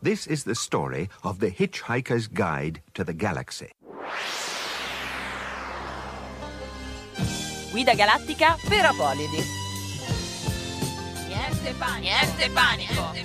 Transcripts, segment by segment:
This is the story of the Hitchhiker's Guide to the Galaxy. Guida galattica per Apolidi. Niente panico. Niente panico.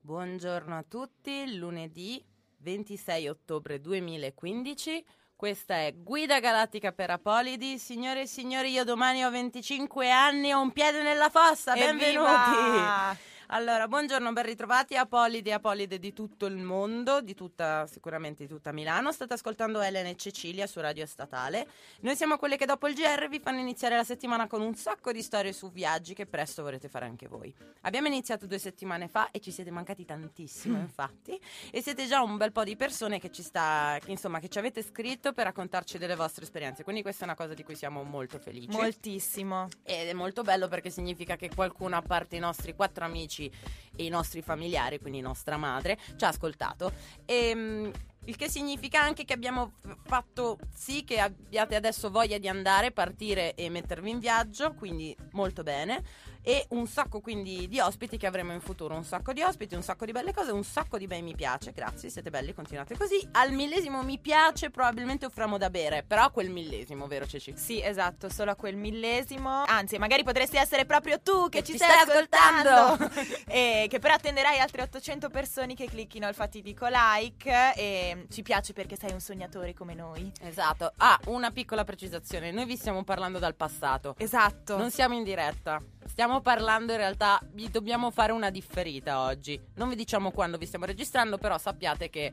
Buongiorno a tutti, lunedì 26 ottobre 2015. Questa è Guida Galattica per Apolidi. Signore e signori, io domani ho 25 anni e ho un piede nella fossa. Benvenuti! Evviva! Allora, buongiorno, ben ritrovati Apolidi e Apolide di tutto il mondo, di tutta, sicuramente di tutta Milano. State ascoltando Elena e Cecilia su Radio Statale. Noi siamo quelle che dopo il GR vi fanno iniziare la settimana con un sacco di storie su viaggi che presto vorrete fare anche voi. Abbiamo iniziato due settimane fa e ci siete mancati tantissimo, infatti, e siete già un bel po' di persone che ci sta, che, insomma, che ci avete scritto per raccontarci delle vostre esperienze. Quindi questa è una cosa di cui siamo molto felici. Moltissimo. Ed è molto bello perché significa che qualcuno, a parte i nostri quattro amici e i nostri familiari, quindi nostra madre, ci ha ascoltato. E, il che significa anche che abbiamo fatto sì che abbiate adesso voglia di andare, partire e mettervi in viaggio, quindi molto bene. E un sacco quindi di ospiti che avremo in futuro, un sacco di ospiti, un sacco di belle cose, un sacco di bei mi piace, grazie, siete belli, continuate così. Al millesimo mi piace probabilmente offriamo da bere, però a quel millesimo, vero Ceci? Sì, esatto, solo a quel millesimo. Anzi, magari potresti essere proprio tu che Che ci stai, stai ascoltando. e che però attenderai altre 800 persone che clicchino il fatidico like. E ci piace perché sei un sognatore come noi. Esatto. Ah, una piccola precisazione, noi vi stiamo parlando dal passato. Esatto. Non siamo in diretta. Stiamo parlando in realtà, vi dobbiamo fare una differita oggi. Non vi diciamo quando vi stiamo registrando, però sappiate che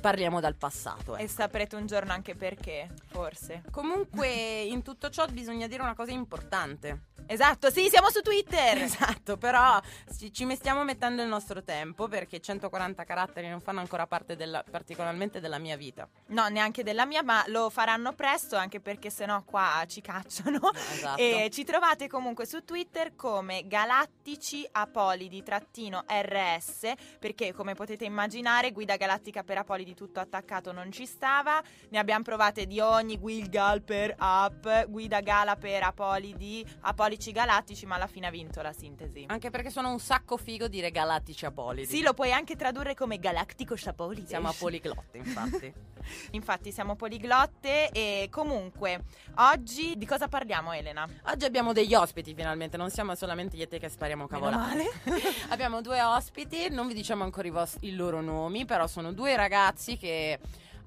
parliamo dal passato. E ecco. saprete un giorno anche perché, forse. Comunque, in tutto ciò bisogna dire una cosa importante. Esatto, sì, siamo su Twitter. Esatto, però ci, ci stiamo mettendo il nostro tempo perché 140 caratteri non fanno ancora parte della, particolarmente della mia vita. No, neanche della mia, ma lo faranno presto anche perché sennò qua ci cacciano. Esatto. E ci trovate comunque su Twitter come galattici apolidi trattino RS perché come potete immaginare guida galattica per apolidi tutto attaccato non ci stava. Ne abbiamo provate di ogni Guilgal per app, guida gala per apolidi, apolici galattici, ma alla fine ha vinto la sintesi. Anche perché sono un sacco figo dire galattici apolidi. Sì, lo puoi anche tradurre come galattico apolidi. Siamo a poliglotte, infatti. Infatti siamo poliglotte e comunque oggi di cosa parliamo Elena? Oggi abbiamo degli ospiti finalmente, non siamo solamente io e te che spariamo cavolate. abbiamo due ospiti, non vi diciamo ancora i, vos- i loro nomi, però sono due ragazzi che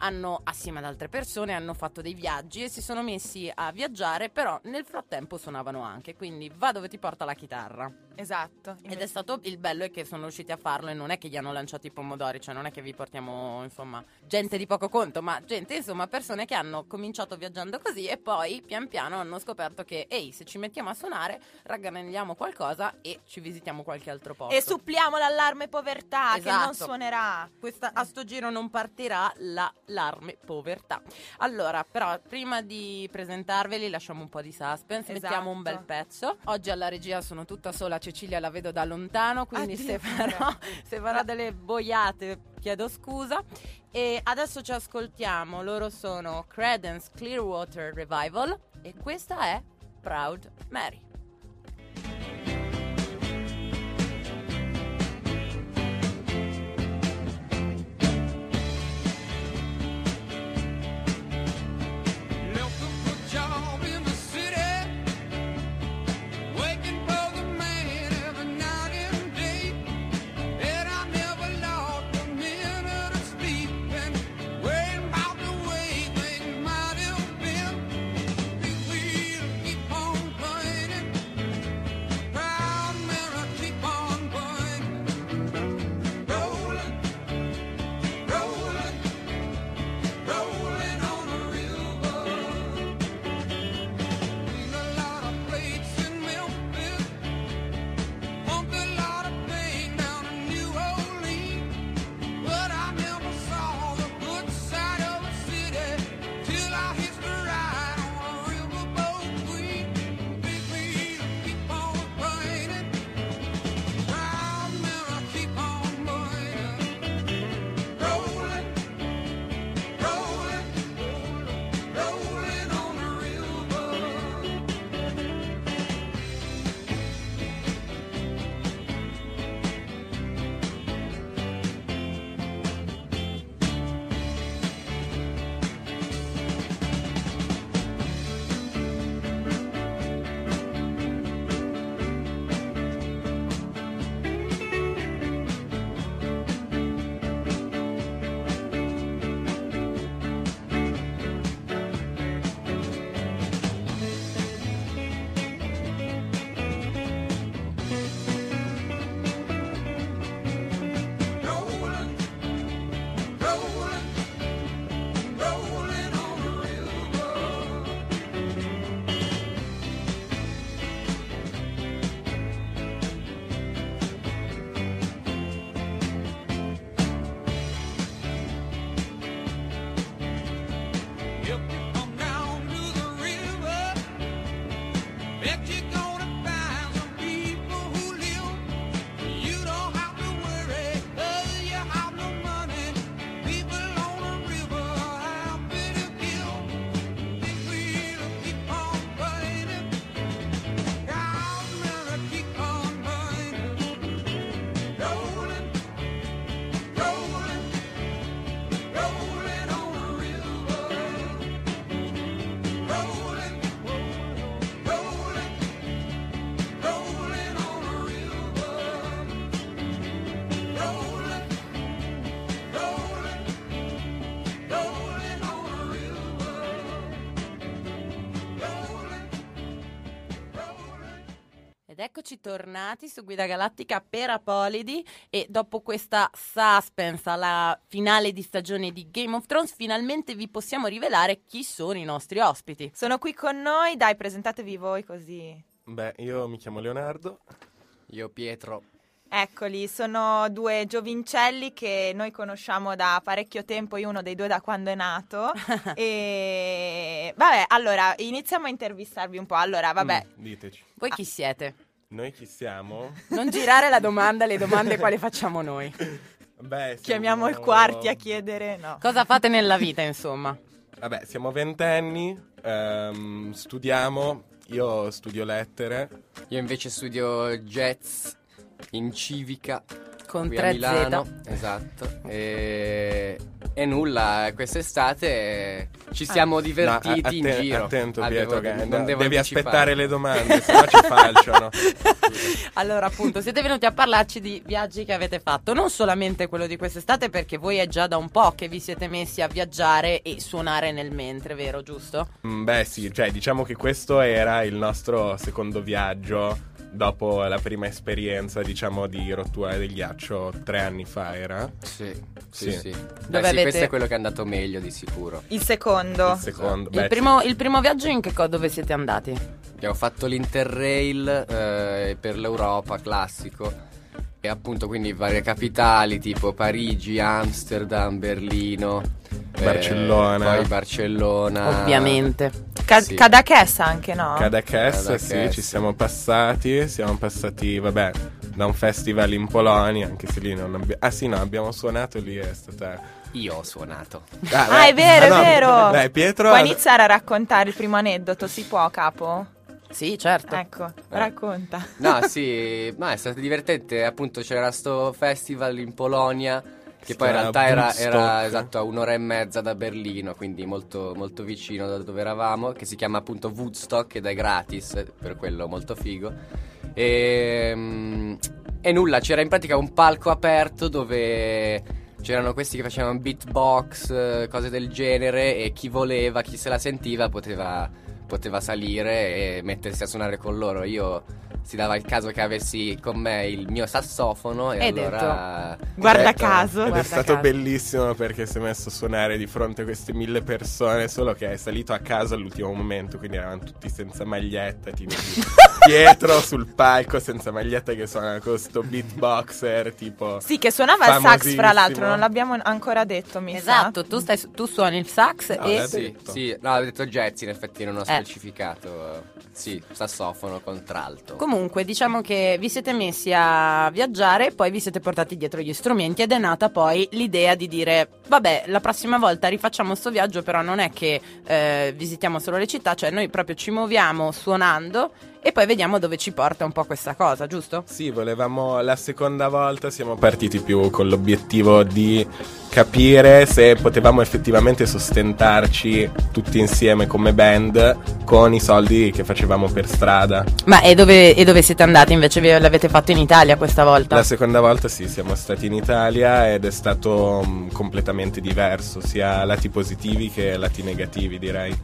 hanno, assieme ad altre persone, hanno fatto dei viaggi e si sono messi a viaggiare, però nel frattempo suonavano anche, quindi va dove ti porta la chitarra. Esatto. Ed è stato il bello è che sono riusciti a farlo e non è che gli hanno lanciato i pomodori, cioè non è che vi portiamo, insomma, gente di poco conto, ma gente, insomma, persone che hanno cominciato viaggiando così e poi pian piano hanno scoperto che, ehi, se ci mettiamo a suonare, ragganelliamo qualcosa e ci visitiamo qualche altro posto. E suppliamo l'allarme povertà che non Esatto. suonerà. Questa, a sto giro non partirà l'allarme povertà. Allora, però, prima di presentarveli, lasciamo un po' di suspense, Esatto. mettiamo un bel pezzo. Oggi alla regia sono tutta sola, Cecilia la vedo da lontano, quindi se farò, se farò delle boiate chiedo scusa. E adesso ci ascoltiamo, loro sono Credence Clearwater Revival e questa è Proud Mary. Eccoci tornati su Guida Galattica per Apolidi e dopo questa suspense alla finale di stagione di Game of Thrones finalmente vi possiamo rivelare chi sono i nostri ospiti. Sono qui con noi, dai, presentatevi voi così. Beh, io mi chiamo Leonardo. Io Pietro. Eccoli, sono due giovincelli che noi conosciamo da parecchio tempo, io uno dei due da quando è nato. e vabbè, allora iniziamo a intervistarvi un po'. Allora, vabbè, Mm, diteci. Voi chi siete? Noi chi siamo? Non girare la domanda, le domande quali facciamo noi. Beh, siamo- chiamiamo il quarti a chiedere, no. Cosa fate nella vita, insomma? Vabbè, siamo ventenni, ehm, studiamo, io studio lettere. Io invece studio jazz in civica Con qui a 3 Milano. Z. Esatto. E... e nulla, quest'estate ci siamo divertiti No, a- in atten- giro. Attento Ah, Pietro, devo- che non devo devi anticipare. aspettare le domande, se no ci falciano. Allora, appunto, siete venuti a parlarci di viaggi che avete fatto, non solamente quello di quest'estate, perché voi è già da un po' che vi siete messi a viaggiare e suonare nel mentre, vero, giusto? Mm, Beh sì, cioè diciamo che questo era il nostro secondo viaggio dopo la prima esperienza, diciamo, di rottura del ghiaccio tre anni fa era. Sì, sì, Sì. sì. Beh, Dove sì, avete- questo è quello che è andato meglio di sicuro. Il secondo. Il secondo. Il beh, primo, il primo viaggio in che co- dove siete andati? Abbiamo fatto l'Interrail eh, per l'Europa, classico. E appunto quindi varie capitali tipo Parigi, Amsterdam, Berlino, eh, Barcellona. poi Barcellona. Ovviamente. Ca- Sì. Anche, no? Cadaqués, Cadaqués. sì, ci siamo passati, siamo passati, vabbè, da un festival in Polonia, anche se lì non abbiamo... Ah sì, no, abbiamo suonato lì, è stata... Io ho suonato. Ah, beh, è vero, ah, è no, vero. Dai, Pietro... Puoi iniziare a raccontare il primo aneddoto, si può, capo? Sì, certo. Ecco, racconta. No, sì, no, è stato divertente. Appunto, c'era sto festival in Polonia. Che poi in realtà era, era esatto a un'ora e mezza da Berlino, quindi molto, molto vicino da dove eravamo, che si chiama appunto Woodstock ed è gratis, per quello molto figo. E, mm, e nulla, c'era in pratica un palco aperto dove c'erano questi che facevano beatbox, eh, cose del genere, e chi voleva, chi se la sentiva poteva, poteva salire e mettersi a suonare con loro. Io si dava il caso che avessi con me il mio sassofono e Hai allora... Guarda Ecco, caso. Ed è Guarda stato caso. bellissimo perché si è messo a suonare di fronte a queste mille persone, solo che è salito a casa all'ultimo momento, quindi eravamo tutti senza maglietta, ti vedi Pietro sul palco senza maglietta che suona con sto beatboxer, tipo... Sì, che suonava il sax, fra l'altro, non l'abbiamo ancora detto, mi Esatto, tu, stai, tu suoni il sax No, e... l'ha Sì, detto. sì, no, ho detto jazz in effetti non ho Eh. specificato. Sì, sassofono, contralto. Comunque, diciamo che vi siete messi a viaggiare, poi vi siete portati dietro gli strumenti ed è nata poi l'idea di dire: Vabbè, la prossima volta rifacciamo sto viaggio, però non è che eh, visitiamo solo le città, cioè noi proprio ci muoviamo suonando e poi vediamo dove ci porta un po' questa cosa, giusto? Sì, volevamo la seconda volta, siamo partiti più con l'obiettivo di capire se potevamo effettivamente sostentarci tutti insieme come band con i soldi che facevamo per strada. Ma e dove, e dove siete andati invece? Ve l'avete fatto in Italia questa volta? La seconda volta sì, siamo stati in Italia ed è stato mm, completamente diverso, sia lati positivi che lati negativi direi.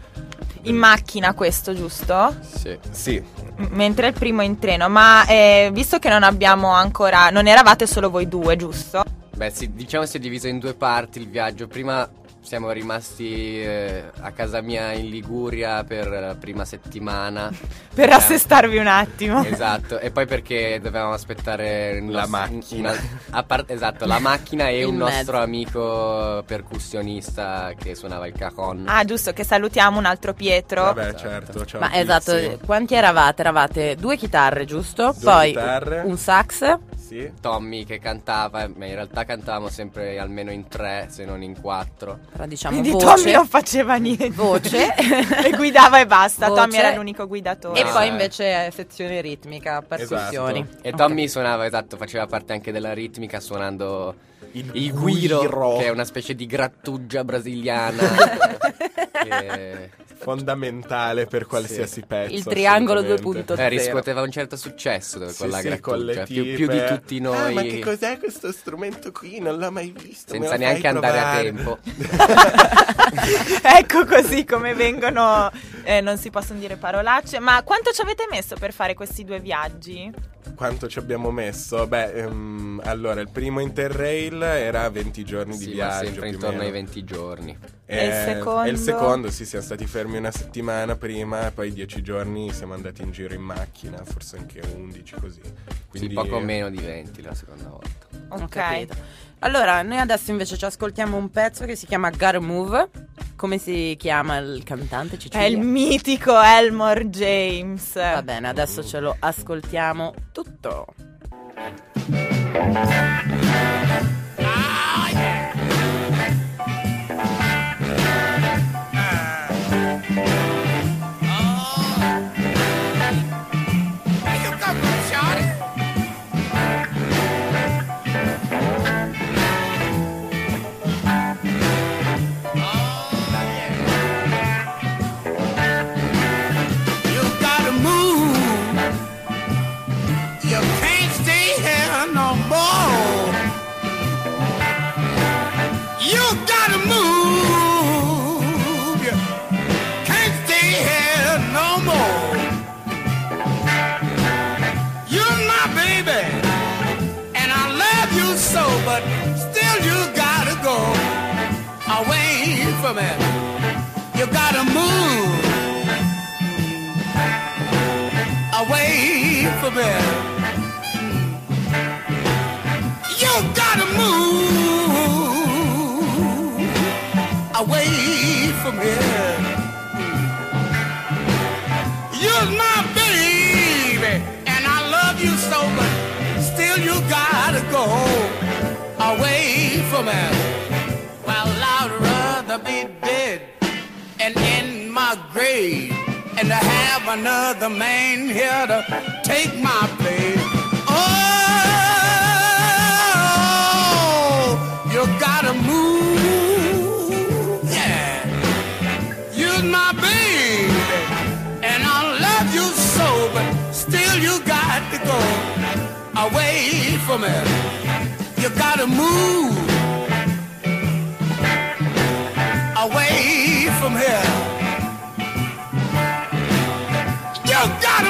In macchina questo, giusto? Sì. Sì, M- mentre il primo in treno. Ma eh, visto che non abbiamo ancora... Non eravate solo voi due, giusto? Beh, sì, diciamo si è diviso in due parti il viaggio. Prima siamo rimasti eh, a casa mia in Liguria per la prima settimana. Per Eh, assestarvi un attimo. Esatto, e poi perché dovevamo aspettare La nostro- macchina. una- a parte- esatto, la macchina e Il un mezzo. nostro amico percussionista che suonava il cajon. Ah, giusto, che salutiamo un altro Pietro. vabbè Esatto. certo. ciao Ma Pizzi. esatto, quanti eravate? Eravate due chitarre, giusto? Due Poi chitarre. un sax. Sì. Tommy che cantava, ma in realtà cantavamo sempre almeno in tre, se non in quattro. Però diciamo Quindi voce. Tommy non faceva niente. Voce. e guidava e basta. Voce. Tommy era l'unico guidatore. E poi eh. invece sezione ritmica, percussioni. Esatto. E. Tommy suonava, esatto, faceva parte anche della ritmica suonando Il, il guiro, guiro, che è una specie di grattugia brasiliana. che fondamentale per qualsiasi pezzo. Il triangolo assolutamente. 2.0. eh, riscuoteva un certo successo con Sì, la sì, con le grattugia, più, più di tutti noi. Ah, ma che cos'è questo strumento qui? Non l'ho mai visto. Senza neanche andare a tempo. ecco così come vengono eh, non si possono dire parolacce. Ma quanto ci avete messo per fare questi due viaggi? Quanto ci abbiamo messo? Beh, ehm, allora, il primo Interrail era 20 giorni di Sì, ma viaggio. sempre intorno ai meno. 20 giorni. E il secondo? e il secondo, sì, siamo stati fermi una settimana prima, e poi 10 giorni siamo andati in giro in macchina, forse anche 11 così. Quindi Sì, poco meno di 20 la seconda volta. Ho Ok. Allora, noi adesso invece ci ascoltiamo un pezzo che si chiama Gotta Move. Come si chiama il cantante? È Cecilia? il mitico Elmore James. Va bene, adesso ce lo ascoltiamo tutto. You from it. You gotta move away from here. You're my baby, and I love you so, but still you gotta go away from it. Well, I'd rather be dead and in my grave and to have another man here to take my place. Oh, you gotta move, yeah. You're my baby, and I love you so, but still you got to go away from it. You gotta move away from here.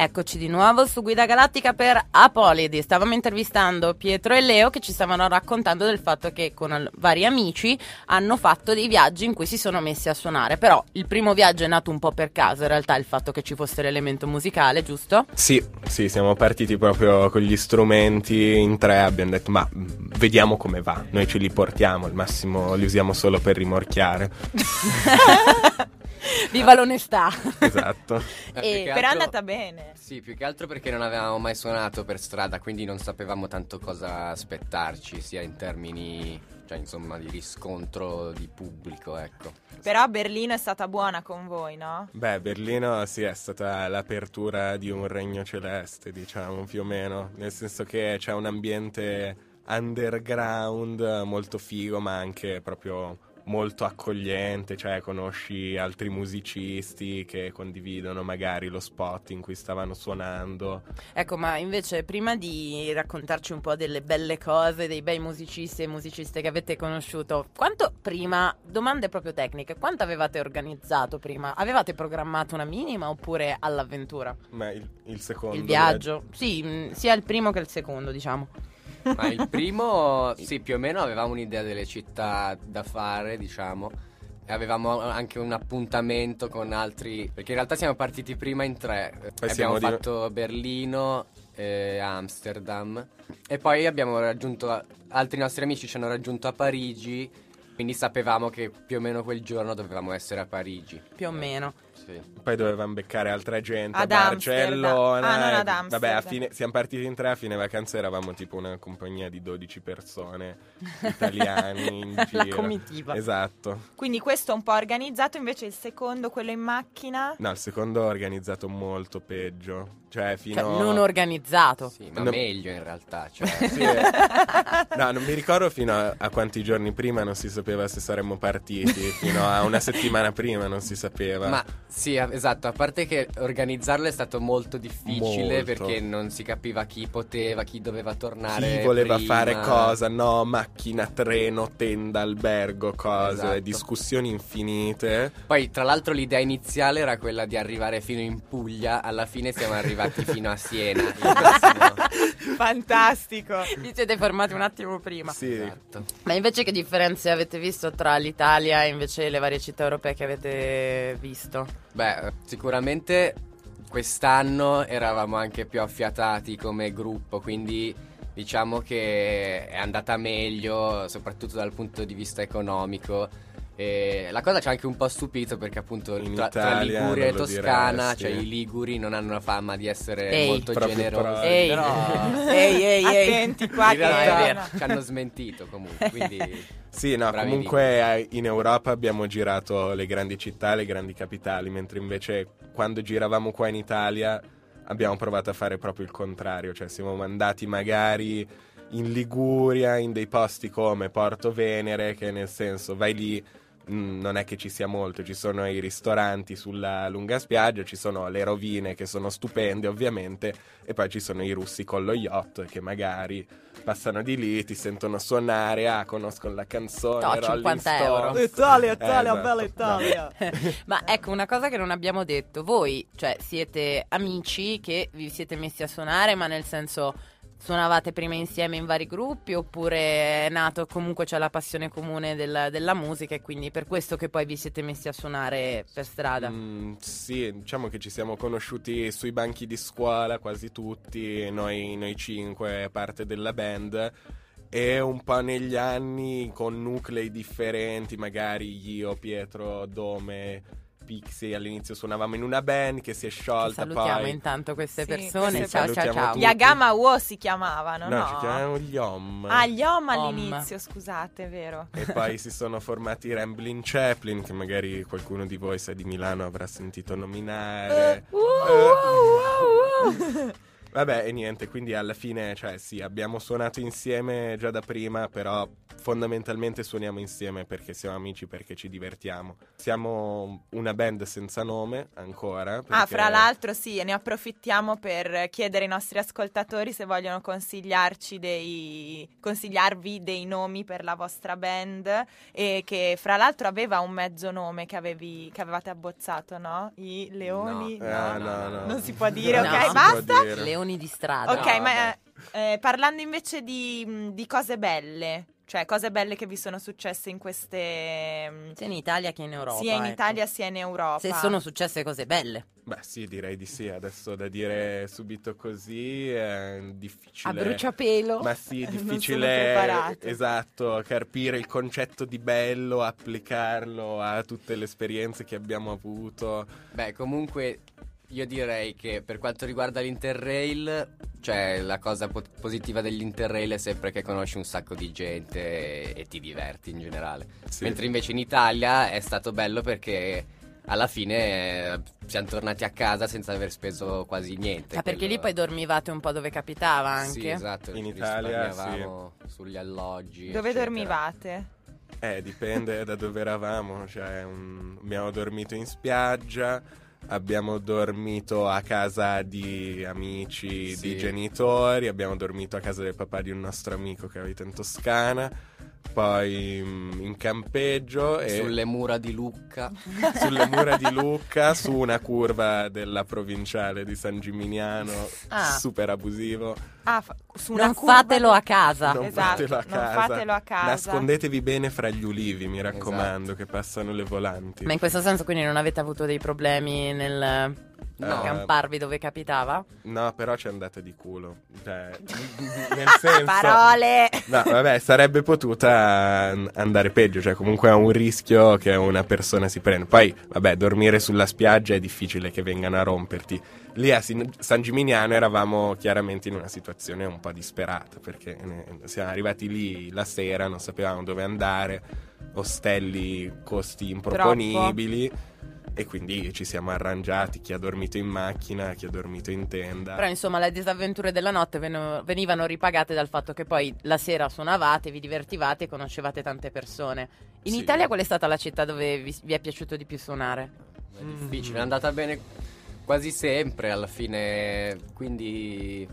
Eccoci di nuovo su Guida Galattica per Apolidi. Stavamo intervistando Pietro e Leo che ci stavano raccontando del fatto che con vari amici hanno fatto dei viaggi in cui si sono messi a suonare. Però il primo viaggio è nato un po' per caso, in realtà il fatto che ci fosse l'elemento musicale, giusto? Sì, sì, siamo partiti proprio con gli strumenti in tre, abbiamo detto ma mm, vediamo come va, noi ce li portiamo, al massimo li usiamo solo per rimorchiare. Viva l'onestà! Esatto. Eh, E- Però è altro- andata bene. Sì, più che altro perché non avevamo mai suonato per strada, quindi non sapevamo tanto cosa aspettarci, sia in termini, cioè insomma, di riscontro di pubblico, ecco. Però Berlino è stata buona con voi, no? Beh, Berlino sì, è stata l'apertura di un regno celeste, diciamo, più o meno, nel senso che c'è un ambiente underground molto figo, ma anche proprio molto accogliente, cioè conosci altri musicisti che condividono magari lo spot in cui stavano suonando. Ecco, ma invece prima di raccontarci un po' delle belle cose, dei bei musicisti e musiciste che avete conosciuto, quanto prima, domande proprio tecniche, quanto avevate organizzato prima? Avevate programmato una minima oppure all'avventura? Ma il, il secondo il viaggio? Sì, mh, sia il primo che il secondo, diciamo. Ma il primo, sì, più o meno avevamo un'idea delle città da fare, diciamo. E avevamo anche un appuntamento con altri. Perché in realtà siamo partiti prima in tre. Poi abbiamo siamo di- fatto Berlino e Amsterdam. E poi abbiamo raggiunto. Altri nostri amici ci hanno raggiunto a Parigi. Quindi sapevamo che più o meno quel giorno dovevamo essere a Parigi. Più o meno. Sì. Poi dovevamo beccare altra gente Ad a Amsterdam. Barcellona. Ah, non ad Vabbè, a fine, siamo partiti in tre, a fine vacanza eravamo tipo una compagnia di 12 persone italiani in La giro. comitiva. Esatto. Quindi questo un po' organizzato, invece il secondo, quello in macchina. No, il secondo ho organizzato molto peggio. Cioè, fino Cioè, non organizzato. Sì, ma No. meglio in realtà. Cioè, Sì, eh. No, non mi ricordo fino a, a quanti giorni prima non si sapeva se saremmo partiti. Fino a una settimana prima non si sapeva. Ma sì, esatto, a parte che organizzarlo è stato molto difficile Molto. perché non si capiva chi poteva, chi doveva tornare. Chi voleva prima. fare cosa? No, macchina, treno, tenda, albergo, cose, Esatto. discussioni infinite. Poi, tra l'altro, l'idea iniziale era quella di arrivare fino in Puglia. Alla fine siamo arrivati fino a Siena. Fantastico. Vi siete fermati un attimo prima. Sì, Esatto. Ma invece che differenze avete visto tra l'Italia e invece le varie città europee che avete visto? Beh, sicuramente quest'anno eravamo anche più affiatati come gruppo, quindi diciamo che è andata meglio, soprattutto dal punto di vista economico. E la cosa ci ha anche un po' stupito perché appunto In tra, tra Liguria e Toscana, diresti. cioè i Liguri non hanno la fama di essere Ehi. molto generosi. Ehi, Però ehi, ehi, ehi. Attenti qua in che realtà ci hanno smentito comunque, quindi Sì, no, Bravi comunque eh, in Europa abbiamo girato le grandi città, le grandi capitali, mentre invece quando giravamo qua in Italia abbiamo provato a fare proprio il contrario, cioè siamo andati magari in Liguria, in dei posti come Porto Venere, che nel senso vai lì mm, non è che ci sia molto, ci sono i ristoranti sulla lunga spiaggia, ci sono le rovine che sono stupende ovviamente e poi ci sono i russi con lo yacht che magari passano di lì, ti sentono suonare, ah conoscono la canzone, No, Rolling 50 euro. Italia, Italia, bella bella Italia. Ma ecco, una cosa che non abbiamo detto, voi, cioè, siete amici che vi siete messi a suonare, ma nel senso suonavate prima insieme in vari gruppi oppure è nato comunque c'è la passione comune della, della musica e quindi per questo che poi vi siete messi a suonare per strada? Mm, sì, diciamo che ci siamo conosciuti sui banchi di scuola quasi tutti, noi, noi cinque, parte della band. E un po' negli anni con nuclei differenti, magari io, Pietro, Dome, Pixie all'inizio suonavamo in una band che si è Che sciolta salutiamo poi. intanto queste Sì, persone, queste ciao ciao ciao. tutti. Gli Agama Uo si chiamavano, no? No, ci chiamavamo gli Om. Ah, gli Om Om. all'inizio, scusate, è vero. E poi si sono formati i Ramblin' Chaplin, che magari qualcuno di voi, se è di Milano, avrà sentito nominare. Uh, Eh. Vabbè, e niente, quindi alla fine, cioè sì, abbiamo suonato insieme già da prima, però fondamentalmente suoniamo insieme perché siamo amici, perché ci divertiamo. Siamo una band senza nome ancora. Ah, perché- fra l'altro sì, e ne approfittiamo per chiedere ai nostri ascoltatori se vogliono consigliarci dei consigliarvi dei nomi per la vostra band e che fra l'altro aveva un mezzo nome che avevi che avevate abbozzato, no? I leoni? No. Ah, no, no. Non si può dire, No. ok, basta. dire. Leoni di strada. Ok, No, ma vabbè. eh, parlando invece di, mh, di cose belle, cioè cose belle che vi sono successe in queste mh, Sia in Italia che in Europa. sia in ecco. Italia sia in Europa. Se sono successe cose belle. Beh, sì, direi di sì. Adesso da dire subito così è A difficile. bruciapelo. Ma sì, è difficile esatto, carpire il concetto di bello, applicarlo a tutte le esperienze che abbiamo avuto. Beh, comunque io direi che per quanto riguarda l'Interrail, cioè la cosa po- positiva dell'Interrail è sempre che conosci un sacco di gente e, e ti diverti in generale. Sì. Mentre invece in Italia è stato bello perché alla fine eh, siamo tornati a casa senza aver speso quasi niente. Ah, perché Quello- lì poi dormivate un po' dove capitava anche. Sì, esatto. In Italia, risparmiavamo sugli alloggi. Dove eccetera. dormivate? Eh, dipende da dove eravamo. Cioè, mm, abbiamo dormito in spiaggia, abbiamo dormito a casa di amici, Sì. di genitori, abbiamo dormito a casa del papà di un nostro amico che abita in Toscana. Poi mm, in campeggio e Sulle mura di Lucca. sulle mura di Lucca, su una curva della provinciale di San Gimignano, Ah. super abusivo. Ah, fa- su una Non curva- fatelo a casa. Non Esatto, fatelo a non casa. fatelo a casa. Nascondetevi bene fra gli ulivi, mi raccomando, Esatto. che passano le volanti. Ma in questo senso quindi non avete avuto dei problemi nel No. Camparvi dove capitava? No, però ci è andata di culo. Cioè, nel senso... Parole! No, vabbè, sarebbe potuta an- andare peggio, cioè comunque è un rischio che una persona si prende. Poi, vabbè, dormire sulla spiaggia è difficile che vengano a romperti. Lì a San Gimignano eravamo chiaramente in una situazione un po' disperata, perché siamo arrivati lì la sera, non sapevamo dove andare, ostelli costi improponibili. E quindi ci siamo arrangiati, chi ha dormito in macchina, chi ha dormito in tenda. Però insomma le disavventure della notte venivano ripagate dal fatto che poi la sera suonavate, vi divertivate e conoscevate tante persone. In Sì. Italia qual è stata la città dove vi, vi è piaciuto di più suonare? È difficile, è andata bene quasi sempre alla fine, quindi...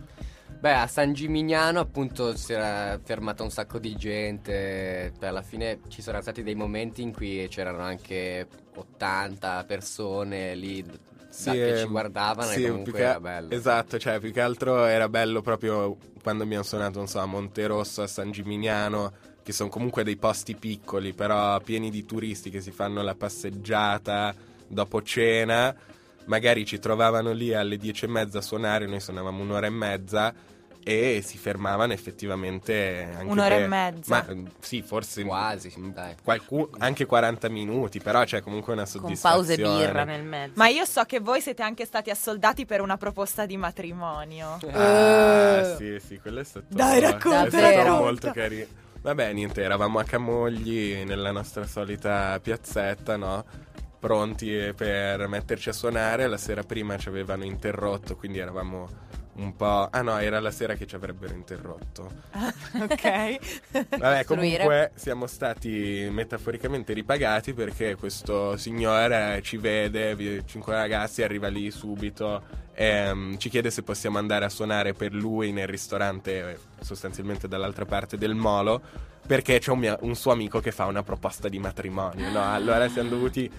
Beh, a San Gimignano appunto si era fermata un sacco di gente, Beh, alla fine ci sono stati dei momenti in cui c'erano anche 80 persone lì da- che ehm, ci guardavano sì, e comunque era bello. Esatto, cioè più che altro era bello proprio quando abbiamo suonato, non so, a Monterosso, a San Gimignano, che sono comunque dei posti piccoli, però pieni di turisti che si fanno la passeggiata dopo cena. Magari ci trovavano lì alle dieci e mezza a suonare, noi suonavamo un'ora e mezza e si fermavano effettivamente anche Un'ora per- e mezza? Ma mm, sì, forse Quasi, dai. qualcu- anche 40 minuti, però c'è comunque una Con soddisfazione. pause birra nel mezzo. Ma io so che voi siete anche stati assoldati per una proposta di matrimonio. Ah, sì, sì, quello è stato, Dai, racconta, è stato molto carino. Vabbè, niente, eravamo a Camogli nella nostra solita piazzetta, no? Pronti per metterci a suonare. La sera prima ci avevano interrotto, quindi eravamo un po'. Ah, no, era la sera che ci avrebbero interrotto. ok. Vabbè, comunque siamo stati metaforicamente ripagati perché questo signore ci vede, cinque ragazzi, arriva lì subito e mm, ci chiede se possiamo andare a suonare per lui nel ristorante eh, sostanzialmente dall'altra parte del molo perché c'è un, mio- un suo amico che fa una proposta di matrimonio, no? Allora siamo dovuti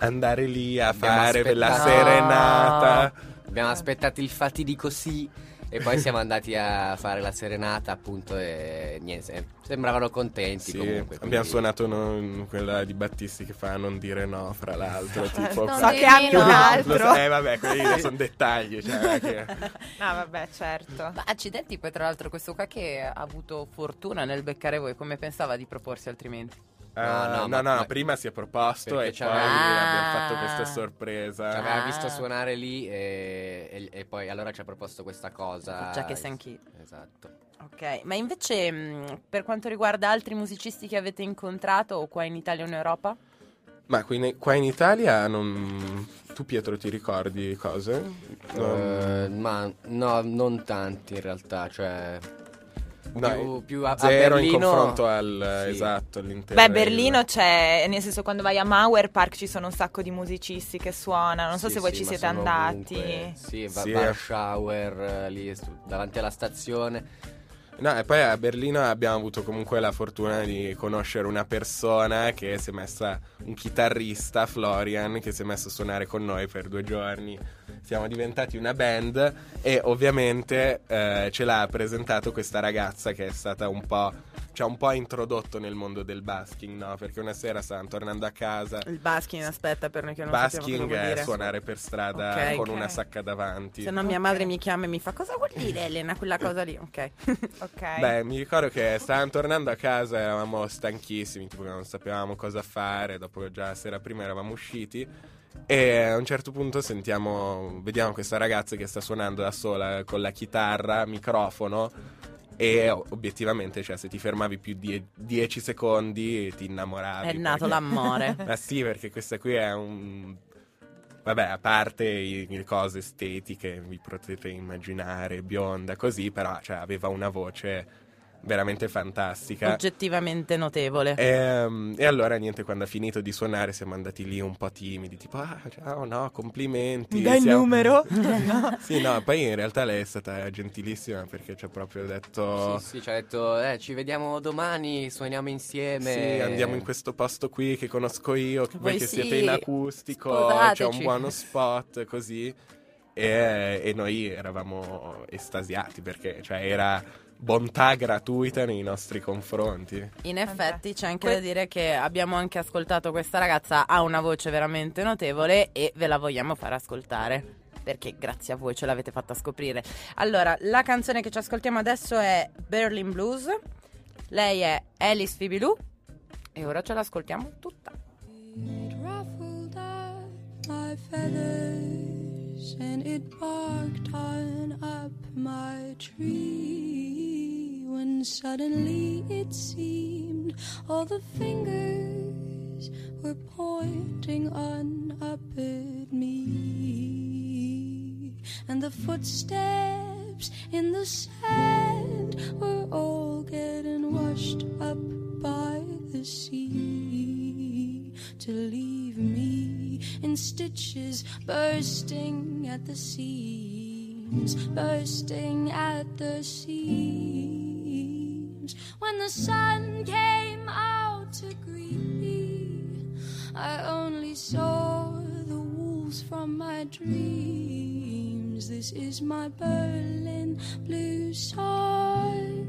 andare lì a Abbiamo fare per la serenata. Abbiamo aspettato il fatidico sì e poi siamo andati a fare la serenata appunto e niente, eh, sembravano contenti Sì, comunque. abbiamo quindi- suonato no- quella di Battisti che fa non dire no, fra l'altro, tipo Non So che ami un altro. Lo so- eh vabbè, quelli sono dettagli, cioè, non che- No, vabbè, certo. Ma accidenti, poi tra l'altro questo qua che ha avuto fortuna nel beccare voi, come pensava di proporsi altrimenti? Eh, No, no, no, no, ma- prima si è proposto e poi abbiamo fatto Ah. questa sorpresa. Ci aveva Ah. visto suonare lì e, e- e poi allora ci ha proposto questa cosa. Già che sei anch'io. Esatto. Ok, ma invece mh, per quanto riguarda altri musicisti che avete incontrato o qua in Italia o in Europa? Ma qui in- qua in Italia non... Tu Pietro ti ricordi cose? Non- Eh, ma no, non tanti in realtà, cioè no, più, più a, a zero in Berlino- confronto al... Sì. esatto, all'interno. Beh, Berlino c'è, nel senso quando vai a Mauer Park ci sono un sacco di musicisti che suonano, non so Sì, se voi sì, ci siete andati. ovunque. Sì, va- Sì. Warschauer eh, lì davanti alla stazione. No, e poi a Berlino abbiamo avuto comunque la fortuna di conoscere una persona che si è messa, un chitarrista, Florian, che si è messo a suonare con noi per due giorni. Siamo diventati una band e ovviamente eh, ce l'ha presentato questa ragazza che è stata un po', ci ha un po' introdotto nel mondo del basking, no? Perché una sera stavamo tornando a casa. Il basking, aspetta, per noi che non Basking è suonare per strada Ok, con ok. una sacca davanti. Se no mia madre mi chiama e mi fa cosa vuol dire Elena quella cosa lì? Ok. Ok. Beh, mi ricordo che stavamo tornando a casa, eravamo stanchissimi, tipo non sapevamo cosa fare, dopo già la sera prima eravamo usciti. E a un certo punto sentiamo, vediamo questa ragazza che sta suonando da sola con la chitarra, microfono. E obiettivamente, cioè, se ti fermavi più di 10 secondi ti innamoravi. È nato perché- l'amore. Ma sì, perché questa qui è un. Vabbè, a parte le cose estetiche, vi potete immaginare, bionda, così, però cioè, aveva una voce veramente fantastica. Oggettivamente notevole. E, e allora niente, quando ha finito di suonare siamo andati lì un po' timidi, tipo ah ciao no, complimenti. Mi dai il siamo- numero? Sì, no, poi in realtà lei è stata gentilissima perché ci ha proprio detto Sì, sì, ci ha detto, eh, ci vediamo domani, suoniamo insieme. Sì, andiamo in questo posto qui che conosco io, voi che sì, siete in acustico, sposateci. c'è un buono spot, così. E, e noi eravamo estasiati perché cioè, era bontà gratuita nei nostri confronti. In effetti c'è anche Que- da dire che abbiamo anche ascoltato questa ragazza, ha una voce veramente notevole e ve la vogliamo far ascoltare. perché grazie a voi ce l'avete fatta scoprire. Allora, la canzone che ci ascoltiamo adesso è Berlin Blues. Lei è Alice Fibilou e ora ce l'ascoltiamo tutta. It ruffled up my feathers and it barked on up my tree. When suddenly it seemed all the fingers were pointing on up at me and the footsteps in the sand were all getting washed up by the sea to leave me in stitches bursting at the seams, bursting at the seams. When the sun came out to greet me, I only saw the wolves from my dreams. This is my Berlin blue song.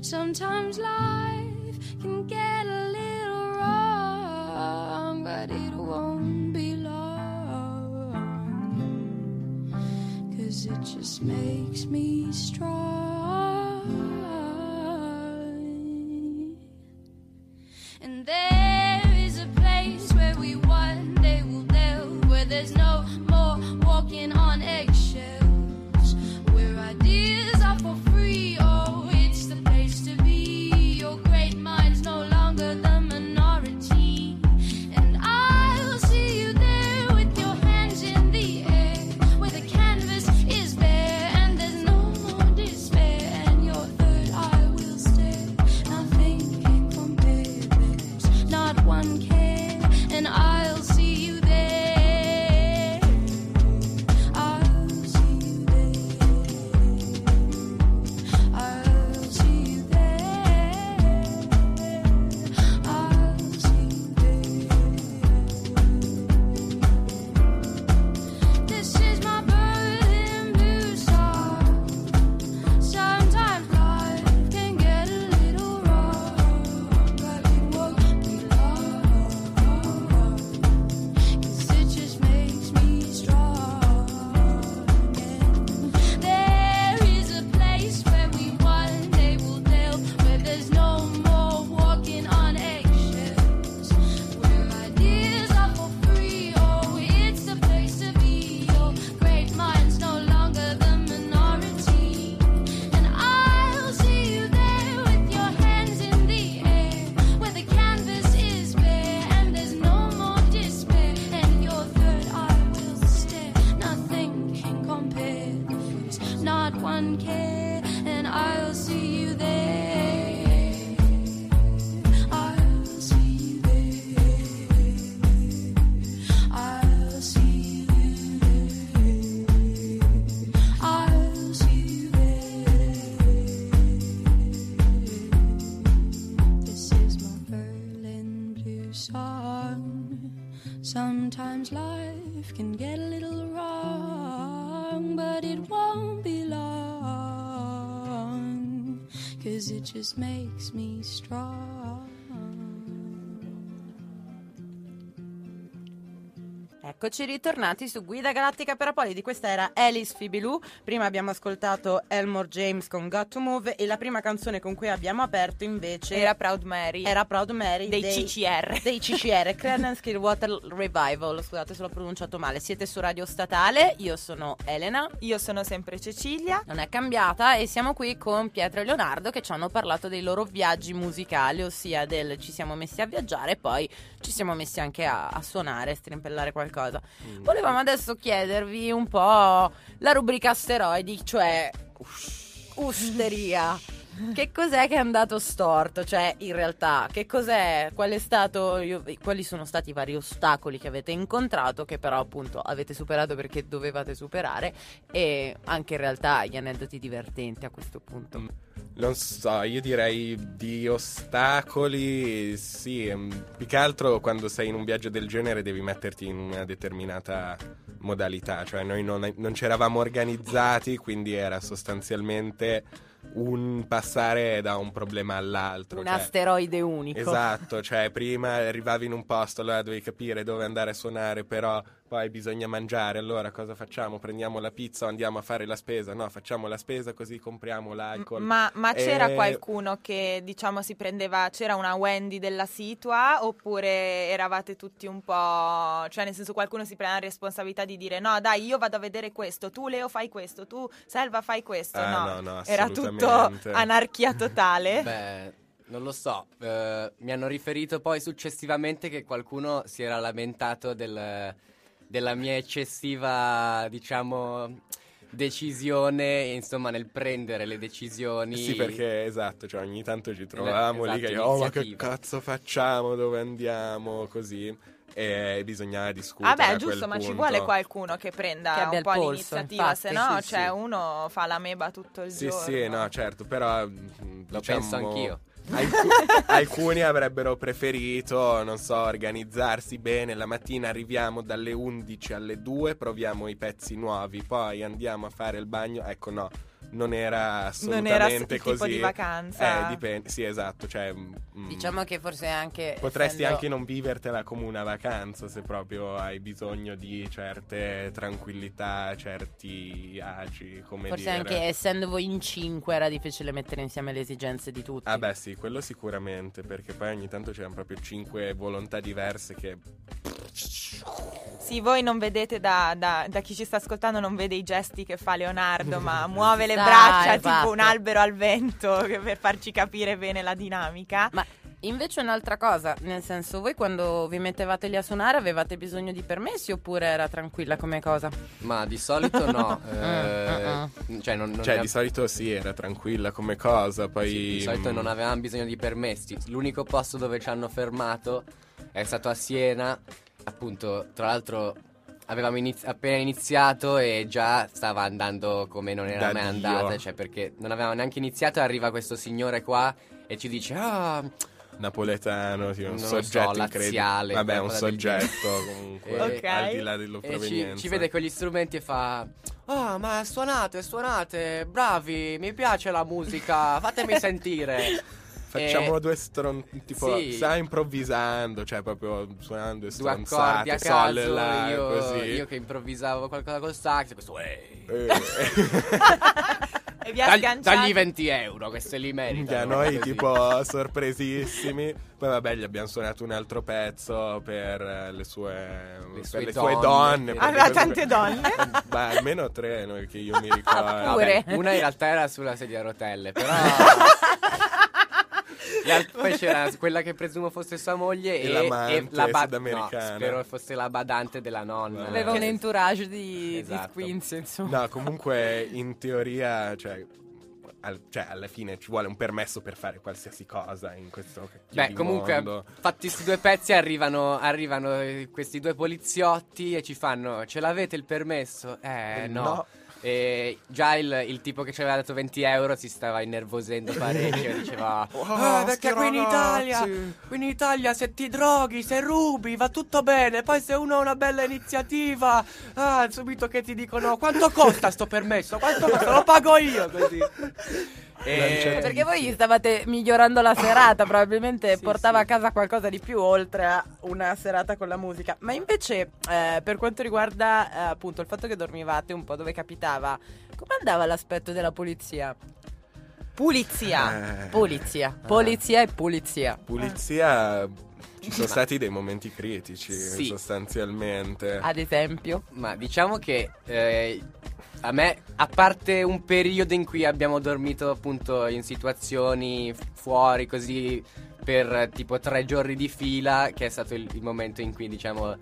Sometimes life can get a it just makes me strong. Sometimes life can get a little wrong, but it won't be long. Cause it just makes me strong. Eccoci ritornati su Guida Galattica per Apolidi. Questa era Alice Fibilou. Prima abbiamo ascoltato Elmore James con Got to Move e la prima canzone con cui abbiamo aperto invece Era Proud Mary. era Proud Mary Dei CCR. Dei CCR, Creedence Clearwater Revival. Scusate se l'ho pronunciato male. Siete su Radio Statale. Io sono Elena. Io sono sempre Cecilia. Non è cambiata e siamo qui con Pietro e Leonardo che ci hanno parlato dei loro viaggi musicali, ossia del ci siamo messi a viaggiare e poi ci siamo messi anche a, a suonare, a strimpellare qualcosa. Volevamo adesso chiedervi un po' la rubrica asteroidi, cioè usteria. Che cos'è che è andato storto? Cioè, in realtà, che cos'è? Qual è stato, io- quali sono stati i vari ostacoli che avete incontrato, che però appunto avete superato perché dovevate superare, e anche in realtà gli aneddoti divertenti a questo punto. Non so, io direi di ostacoli, sì, ehm, più che altro quando sei in un viaggio del genere devi metterti in una determinata modalità, cioè noi non, non ci eravamo organizzati, quindi era sostanzialmente un passare da un problema all'altro. Un cioè- asteroide unico. Esatto, cioè prima arrivavi in un posto, allora dovevi capire dove andare a suonare, però poi bisogna mangiare, allora cosa facciamo? Prendiamo la pizza o andiamo a fare la spesa? No, facciamo la spesa così compriamo l'alcol. Ma, ma c'era Eh, qualcuno che diciamo si prendeva, c'era una Wendy della situa oppure eravate tutti un po', cioè nel senso qualcuno si prende la responsabilità di dire no dai io vado a vedere questo, tu Leo fai questo, tu Selva fai questo, Ah, no, no, no, era tutto assolutamente. anarchia totale. Beh, non lo so. eh, mi hanno riferito poi successivamente che qualcuno si era lamentato del- della mia eccessiva, diciamo, decisione, insomma, nel prendere le decisioni. Sì, perché esatto, cioè ogni tanto ci trovavamo lì esatto, che oh ma che cazzo facciamo, dove andiamo, così. E bisognava discutere. Vabbè, a giusto, quel ma ci punto. vuole qualcuno che prenda Che un po' polso, l'iniziativa, infatti. se no, Sì, cioè, sì. uno fa la meba tutto il Sì, giorno. sì, no, certo, però mm, Lo diciamo, penso anch'io. Alcu- alcuni avrebbero preferito, non so, organizzarsi bene. La mattina arriviamo dalle 11 alle 2, proviamo i pezzi nuovi, poi andiamo a fare il bagno. Ecco, no, non era Non era assolutamente il così. tipo di vacanza. Eh, dipende, sì, esatto, cioè mm, Diciamo che forse anche. Potresti essendo- anche non vivertela come una vacanza se proprio hai bisogno di certe tranquillità, certi agi, come Forse dire. anche essendo voi in cinque era difficile mettere insieme le esigenze di tutti. Ah beh sì, quello sicuramente, perché poi ogni tanto c'erano proprio cinque volontà diverse che... Sì, voi non vedete da, da- da chi ci sta ascoltando, non vede i gesti che fa Leonardo, ma muove le braccia tipo esatto. un albero al vento che- per farci capire bene la dinamica. Ma invece un'altra cosa, nel senso, voi quando vi mettevate lì a suonare avevate bisogno di permessi oppure era tranquilla come cosa? Ma di solito no. Mm, eh, Cioè, non, non Cioè ne- di solito sì, era tranquilla come cosa, poi... Sì, di solito mm, non avevamo bisogno di permessi. L'unico posto dove ci hanno fermato è stato a Siena. Appunto, tra l'altro avevamo iniz- appena iniziato e già stava andando come non era Da mai Dio. andata. Cioè, perché non avevamo neanche iniziato e arriva questo signore qua e ci dice: Ah, Napoletano, sì, un soggetto so, laziale, Vabbè, un soggetto comunque, Eh, Ok. al di là della E ci, provenienza. ci vede con gli strumenti e fa: Ah, ma suonate, suonate, bravi, mi piace la musica, fatemi sentire. Facciamo E- due stron... tipo, Sì. sta improvvisando, cioè proprio suonando e due accordi stronzate, a caso, io, così. io che improvvisavo qualcosa col sax, questo "Ehi". Eh. E vi ha Dagli, sganciato. dagli 20 euro, che se li meritano. noi così. tipo sorpresissimi. Poi vabbè, gli abbiamo suonato un altro pezzo per eh, le sue, per sue le sue donne. donne. Sì. perché Aveva tante donne. Beh, almeno tre noi che io mi ricordo. Vabbè, Pure. una in realtà era sulla sedia a rotelle, però. Poi c'era quella che presumo fosse sua moglie E e, e la ba- sudamericana. no, spero fosse la badante della nonna. Aveva un Eh, entourage di, Esatto. di Queens, insomma. No, comunque in teoria, cioè, al- cioè, alla fine ci vuole un permesso per fare qualsiasi cosa in questo Beh, comunque, mondo. fatti questi due pezzi, arrivano, arrivano eh, questi due poliziotti e ci fanno: Ce l'avete il permesso? Eh, no. No. E già il, il tipo che ci aveva dato 20 euro si stava innervosendo parecchio. diceva: Oh, "Ah, perché qui in Italia, ragazzi." qui in Italia, se ti droghi, se rubi, va tutto bene. Poi, se uno ha una bella iniziativa, ah, subito che ti dicono: Quanto costa sto permesso? Quanto costa? Lo pago io. Così. Lanciati. Perché voi stavate migliorando la serata, probabilmente Sì, portava sì. a casa qualcosa di più oltre a una serata con la musica. Ma invece, eh, per quanto riguarda eh, appunto il fatto che dormivate un po' dove capitava, come andava l'aspetto della polizia? Pulizia. Eh, Polizia, polizia e pulizia. pulizia. Ci sono stati dei momenti critici, Sì. sostanzialmente. Ad esempio, Ma diciamo che eh, a me, a parte un periodo in cui abbiamo dormito appunto in situazioni fuori così per tipo tre giorni di fila, che è stato il, il momento in cui diciamo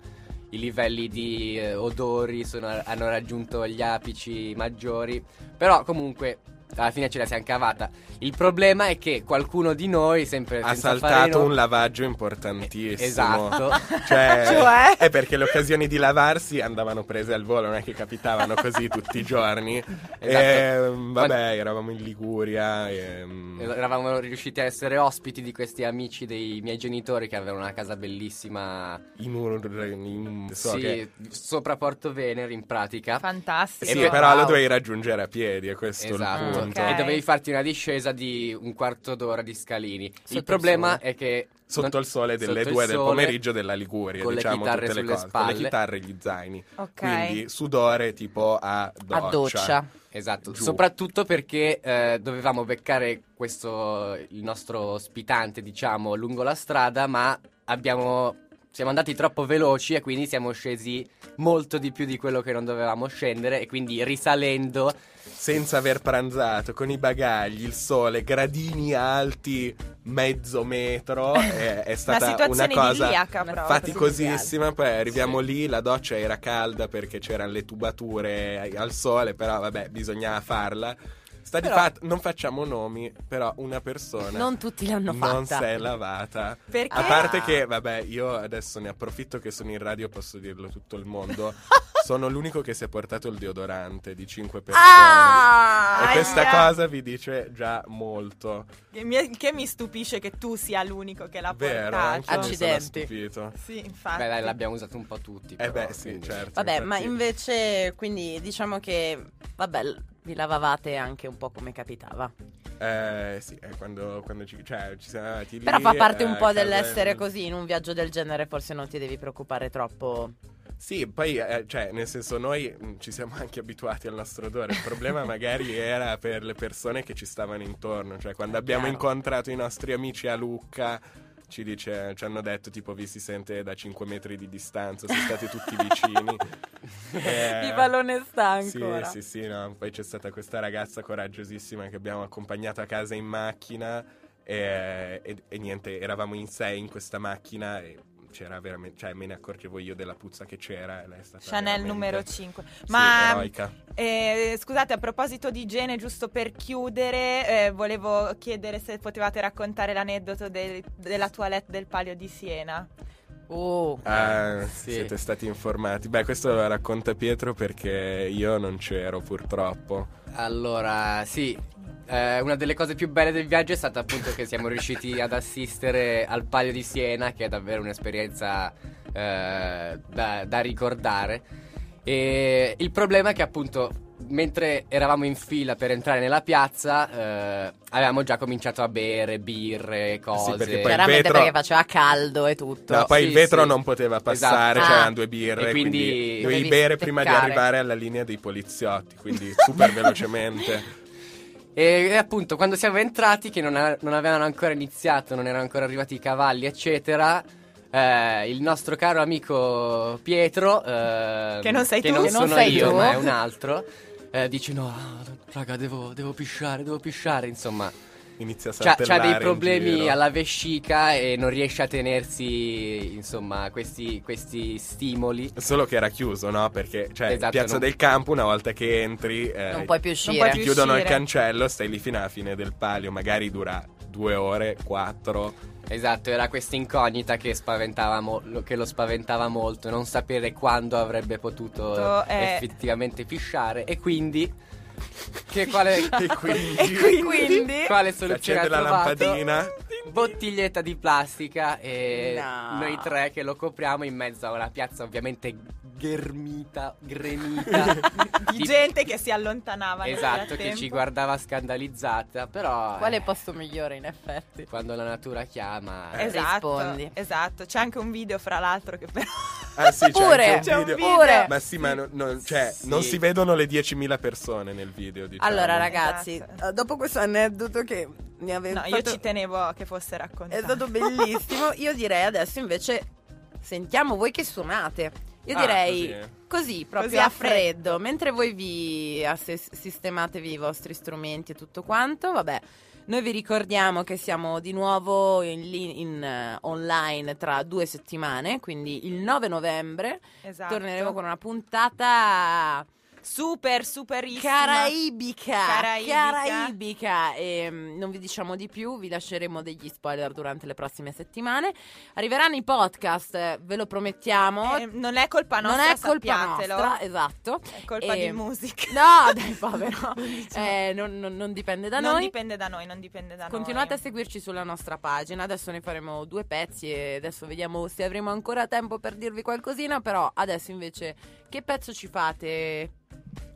i livelli di eh, odori sono- hanno raggiunto gli apici maggiori, però comunque alla fine ce la siamo cavata. Il problema è che qualcuno di noi, sempre ha saltato nomi- un lavaggio importantissimo. Esatto. Cioè, Cioè? È perché le occasioni di lavarsi andavano prese al volo, non è che capitavano così tutti i giorni. Esatto. E, vabbè, eravamo in Liguria. E, mm, Eravamo riusciti a essere ospiti di questi amici dei miei genitori che avevano una casa bellissima. in un. in- so sì, che- sopra Porto Venere in pratica. Fantastico. sì, E però wow. lo dovevi raggiungere a piedi, e questo è Esatto. il punto. Tanto. Ok. E dovevi farti una discesa di un quarto d'ora di scalini. Sotto il problema il sole. è che Sotto non- il sole delle sotto il due del sole, pomeriggio della Liguria, con le diciamo chitarre tutte le sulle cose, con le spalle. chitarre e gli zaini. Ok. Quindi sudore tipo a doccia. A doccia. Esatto, Giù. soprattutto perché eh, dovevamo beccare questo, il nostro ospitante, diciamo, lungo la strada, ma abbiamo, siamo andati troppo veloci e quindi siamo scesi molto di più di quello che non dovevamo scendere e quindi risalendo Senza aver pranzato, con i bagagli, il sole, gradini alti mezzo metro. È, è stata una situazione cosa proprio. faticosissima. Poi arriviamo lì, la doccia era calda perché c'erano le tubature al sole, però vabbè, bisognava farla. Sta di Però- fatto, non facciamo nomi, però una persona Non tutti l'hanno non fatta. si è lavata. Perché? A parte che, vabbè, io adesso ne approfitto che sono in radio, posso dirlo a tutto il mondo. sono l'unico che si è portato il deodorante di 5 persone. Ah! e questa aia. cosa vi dice già molto. Che mi, che mi stupisce che tu sia l'unico che l'ha Vero? portato. Anche mi sono Accidenti. stupito. Sì, infatti. Beh, dai, l'abbiamo usato un po' tutti. Eh però, beh, sì, quindi- certo. Vabbè, ma infatti- invece, quindi diciamo che, vabbè, vi lavavate anche un po' come capitava. Eh, sì, eh, quando, quando ci, cioè, ci siamo andati lì. Però fa parte un eh, po' casa- dell'essere così, in un viaggio del genere forse non ti devi preoccupare troppo. Sì, poi, eh, cioè, nel senso, noi mh, ci siamo anche abituati al nostro odore. Il problema magari era per le persone che ci stavano intorno. Cioè, quando abbiamo Chiaro. incontrato i nostri amici a Lucca, ci, dice, ci hanno detto, tipo, vi si sente da 5 metri di distanza, siete stati tutti vicini. Eh, Viva l'onestà Sì, ancora. sì, sì, no. Poi c'è stata questa ragazza coraggiosissima che abbiamo accompagnato a casa in macchina e, e- e niente, eravamo in sei in questa macchina e c'era veramente, cioè me ne accorgevo io della puzza che c'era e lei è stata Chanel numero 5. sì, Ma eroica. eh, scusate, a proposito di igiene, giusto per chiudere, eh, volevo chiedere se potevate raccontare l'aneddoto del- della toilette del Palio di Siena. Oh. Ah, Sì. siete stati informati. Beh, questo lo racconta Pietro perché io non c'ero purtroppo. Allora, sì, eh, una delle cose più belle del viaggio è stata appunto che siamo riusciti ad assistere al Palio di Siena, che è davvero un'esperienza eh, da, da ricordare. E il problema è che appunto mentre eravamo in fila per entrare nella piazza eh, avevamo già cominciato a bere birre, cose. perché poi- Chiaramente vetro- perché faceva caldo e tutto. No, poi Sì, il vetro sì. non poteva passare, Esatto. c'erano Ah. due birre, E quindi, quindi dovevi bere prima di arrivare alla linea dei poliziotti, quindi super velocemente. E, e appunto, quando siamo entrati, che non, a- non avevano ancora iniziato, non erano ancora arrivati i cavalli, eccetera. eh, il nostro caro amico Pietro, eh, Che non sei tu? non Che non sono sei io, tu. ma è un altro, eh, dice: No, raga, devo, devo pisciare, devo pisciare. Insomma, Inizia a c'ha, c'ha saltellare dei problemi alla vescica e non riesce a tenersi, insomma, questi, questi stimoli. Solo che era chiuso, no? Perché, cioè, Esatto, Piazza non- del Campo, una volta che entri, eh, Non puoi più uscire. puoi ti più chiudono il uscire. cancello, stai lì fino alla fine del palio, magari dura due ore, quattro. Esatto, era questa incognita che, mo- lo- che lo spaventava molto, non sapere quando avrebbe potuto To- eh. effettivamente pisciare e quindi che quale, E quindi, E quindi? quale soluzione ha la lampadina. Bottiglietta di plastica e No. noi tre che lo copriamo in mezzo a una piazza ovviamente ghermita, gremita Di gente che si allontanava. Esatto, che ci guardava scandalizzata, però Quale eh, posto migliore in effetti? quando la natura chiama eh, Esatto, rispondi. esatto. C'è anche un video, fra l'altro, che però. Ah sì, Pure, C'è un video. Pure. Ma sì, ma non, non- cioè, Sì. non si vedono le 10.000 persone nel video, diciamo. Allora, ragazzi, eh, dopo questo aneddoto che mi aveva No, io fatto- ci tenevo che fosse raccontato. È stato bellissimo. Io direi adesso invece sentiamo voi che suonate. Io Ah, direi così. così, proprio Così a a freddo, mentre voi vi asses- sistematevi i vostri strumenti e tutto quanto, vabbè. Noi vi ricordiamo che siamo di nuovo in, in, eh, online tra due settimane, quindi il 9 novembre Esatto. torneremo con una puntata super, superissima. Caraibica, Caraibica. Caraibica. E, mm, non vi diciamo di più, vi lasceremo degli spoiler durante le prossime settimane. Arriveranno i podcast, ve lo promettiamo. Eh, non è colpa nostra, non è colpa nostra, esatto. È colpa E- di musica. No, dai, povero. Eh, non, non- non dipende da non noi. dipende da noi, non dipende da Continuate a noi. seguirci sulla nostra pagina. Adesso ne faremo due pezzi e adesso vediamo se avremo ancora tempo per dirvi qualcosina. Però adesso invece, che pezzo ci fate?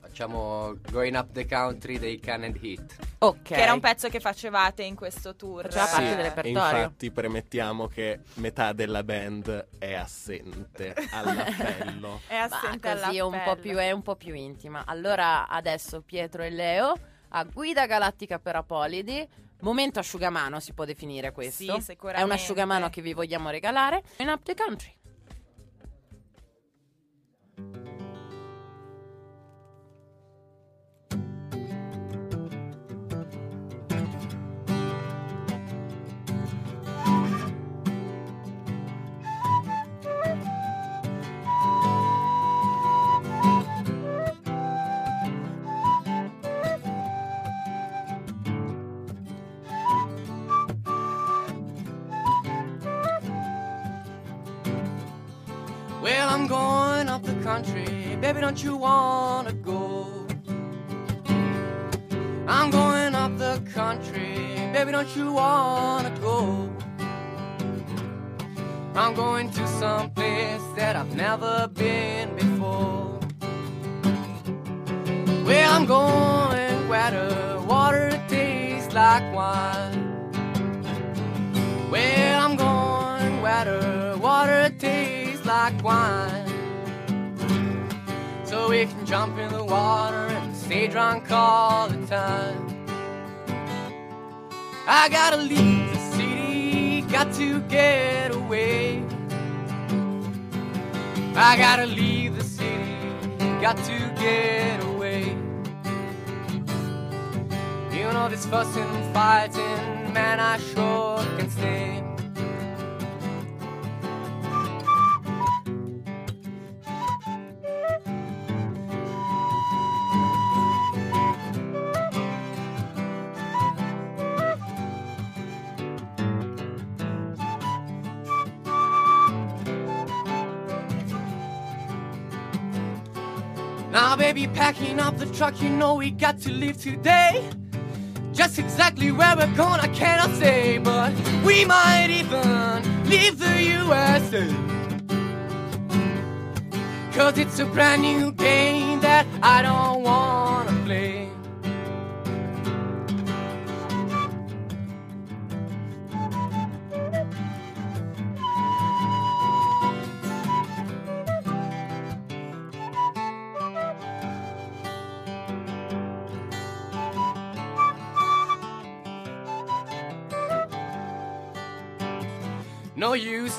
Facciamo Going Up the Country dei Can and Hit. Ok. Che era un pezzo che facevate in questo tour. Faceva Sì, parte del repertorio. infatti premettiamo che metà della band è assente all'appello. È Ma assente così è un, po all'appello. più, è un po' più intima. Allora adesso Pietro e Leo a guida galattica per Apolidi. Momento asciugamano si può definire questo. Sì, sicuramente. È un asciugamano che vi vogliamo regalare. In Up the Country. Country, baby, don't you wanna go? I'm going up the country, baby, don't you wanna go? I'm going to some place that I've never been before. Where I'm going where the water tastes like wine. Where I'm going where the water tastes like wine. Jump in the water and stay drunk all the time. I gotta leave the city, got to get away. I gotta leave the city, got to get away. You know this fussing and fighting, man, I sure can stay. Now, baby, packing up the truck, you know we got to leave today. Just exactly where we're going, I cannot say, but we might even leave the USA. Cause it's a brand new game that I don't wanna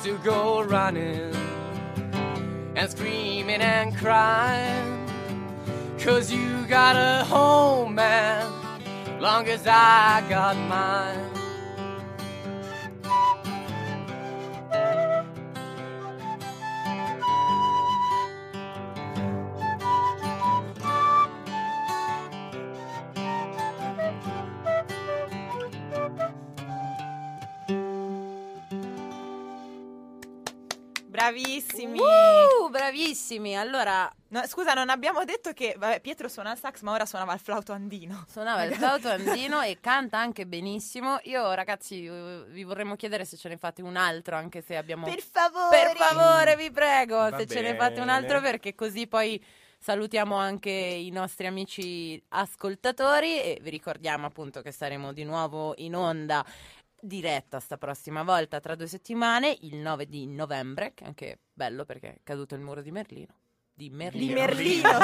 To go running and screaming and crying. Cause you got a home, man, long as I got mine. Bravissimi. Allora, No, scusa, non abbiamo detto che vabbè, Pietro suona il sax, ma ora suonava il flauto andino. suonava il flauto andino e canta anche benissimo. Io, ragazzi, eh, vi vorremmo chiedere se ce ne fate un altro, anche se abbiamo... Per favore. Per favore, vi prego, Va se ce ne fate un bene. altro perché così poi salutiamo anche i nostri amici ascoltatori e vi ricordiamo appunto che saremo di nuovo in onda diretta sta prossima volta tra due settimane, il 9 di novembre, che è anche bello perché è caduto il muro di Merlino. Di Merlino. Di Merlino,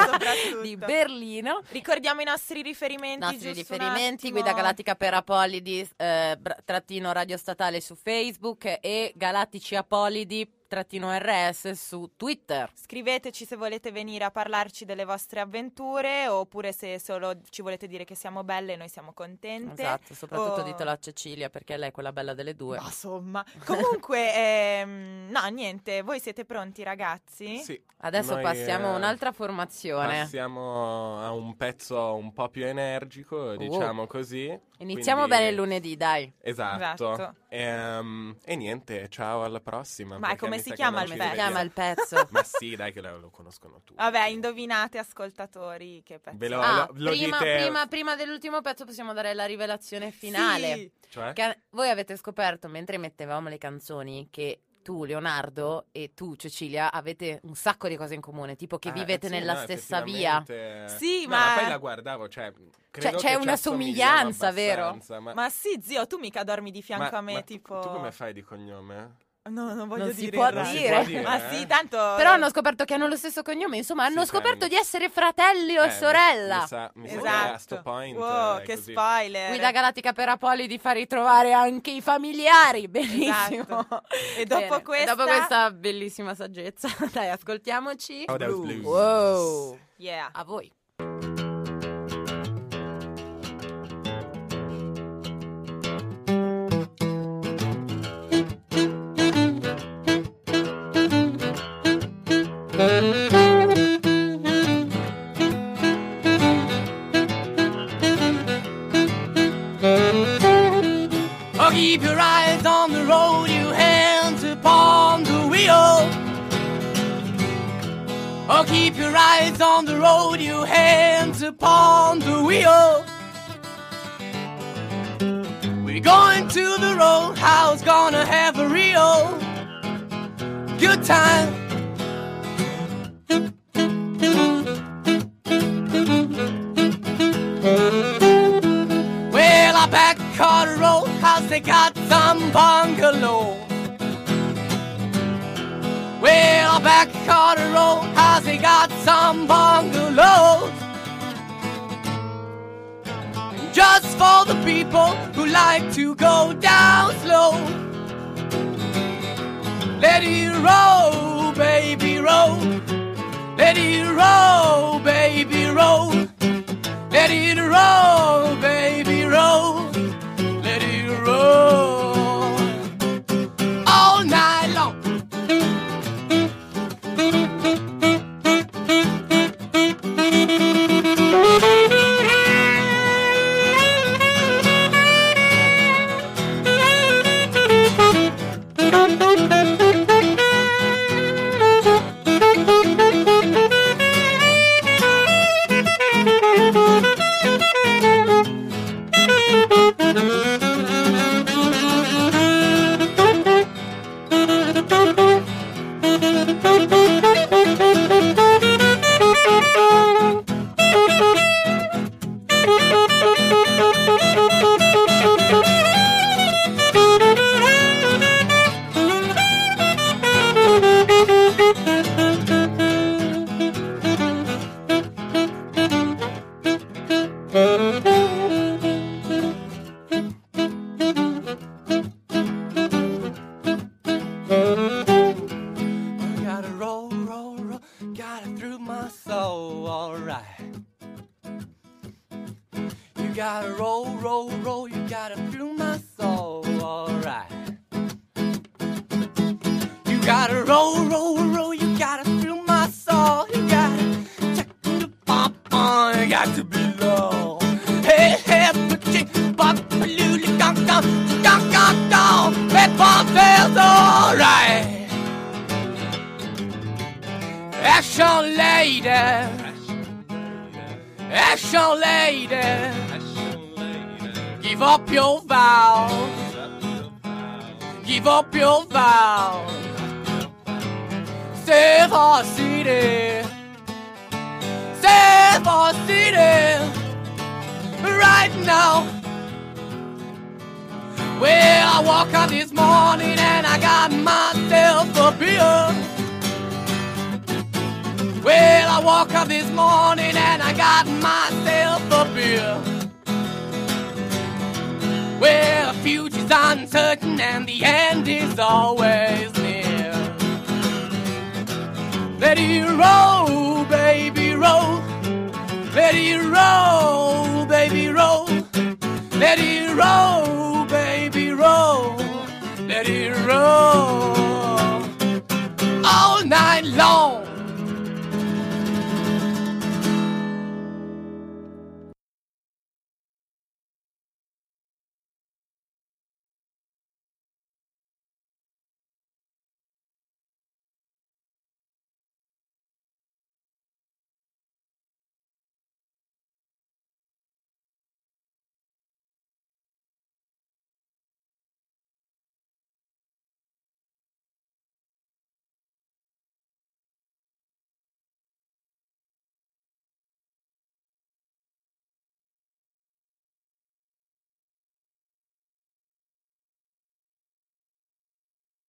di Berlino. Ricordiamo i nostri riferimenti. nostri giusto un riferimenti. Guida Galattica per Apolidi, eh, trattino Radio Statale su Facebook e Galattici Apolidi, RS su Twitter. Scriveteci se volete venire a parlarci delle vostre avventure oppure se solo ci volete dire che siamo belle, noi siamo contente. Esatto, soprattutto Oh. ditelo a Cecilia perché lei è quella bella delle due. Ma insomma, comunque, ehm, no, niente, voi siete pronti ragazzi? Sì. Adesso Noi, passiamo a eh, un'altra formazione. Passiamo a un pezzo un po' più energico, diciamo così. Iniziamo Quindi- bene il lunedì, dai. Esatto. Esatto. Ehm, E, niente, ciao alla prossima. Ma come mi si chiama il pezzo? Si chiama il pezzo. Ma sì, dai, che lo, lo conoscono tutti. Vabbè, indovinate ascoltatori che pezzo. Ve lo, Ah, lo- lo prima, dite- prima- prima dell'ultimo pezzo possiamo dare la rivelazione finale. Sì. Cioè? Che voi avete scoperto mentre mettevamo le canzoni che tu, Leonardo, e tu, Cecilia, avete un sacco di cose in comune, tipo che Ah, vivete sì, nella no, stessa via. Sì, No, ma- poi la guardavo, cioè... credo c'è che una somiglianza, vero? Ma, Ma sì, zio, tu mica dormi di fianco ma- a me, ma tipo... Tu come fai di cognome? No, non voglio Non si dire. può in radio. dire. Si può dire, Ma eh. sì, tanto... Però hanno scoperto che hanno lo stesso cognome, insomma, hanno Sì, scoperto sai, di essere fratelli o Eh, sorella. Mi, sa, mi sa Esatto. a sto point wow, è che così. spoiler. Guida Galattica per Apolli di far ritrovare anche i familiari, benissimo. Esatto. E dopo Bene, questa- dopo questa bellissima saggezza, dai, ascoltiamoci. Oh, Blues. Wow. Yeah. A voi. Roadhouse, gonna have a real good time. Well, I back Carter Roadhouse, they got some bungalow. Well, I back Carter Roadhouse, they got some bungalows. Just for the people who like to go down slow. Let it roll, baby, roll. Let it roll, baby, roll. Let it roll, baby, roll. Let it roll give up your vows, give up your vows, save our city, save our city, right now. Well, I woke up this morning and I got myself a beer. Well, I woke up this morning and I got myself a beer. Well, the future's uncertain and the end is always near. Let it roll, baby, roll. Let it roll, baby, roll. Let it roll, baby, roll. Let it roll all night long.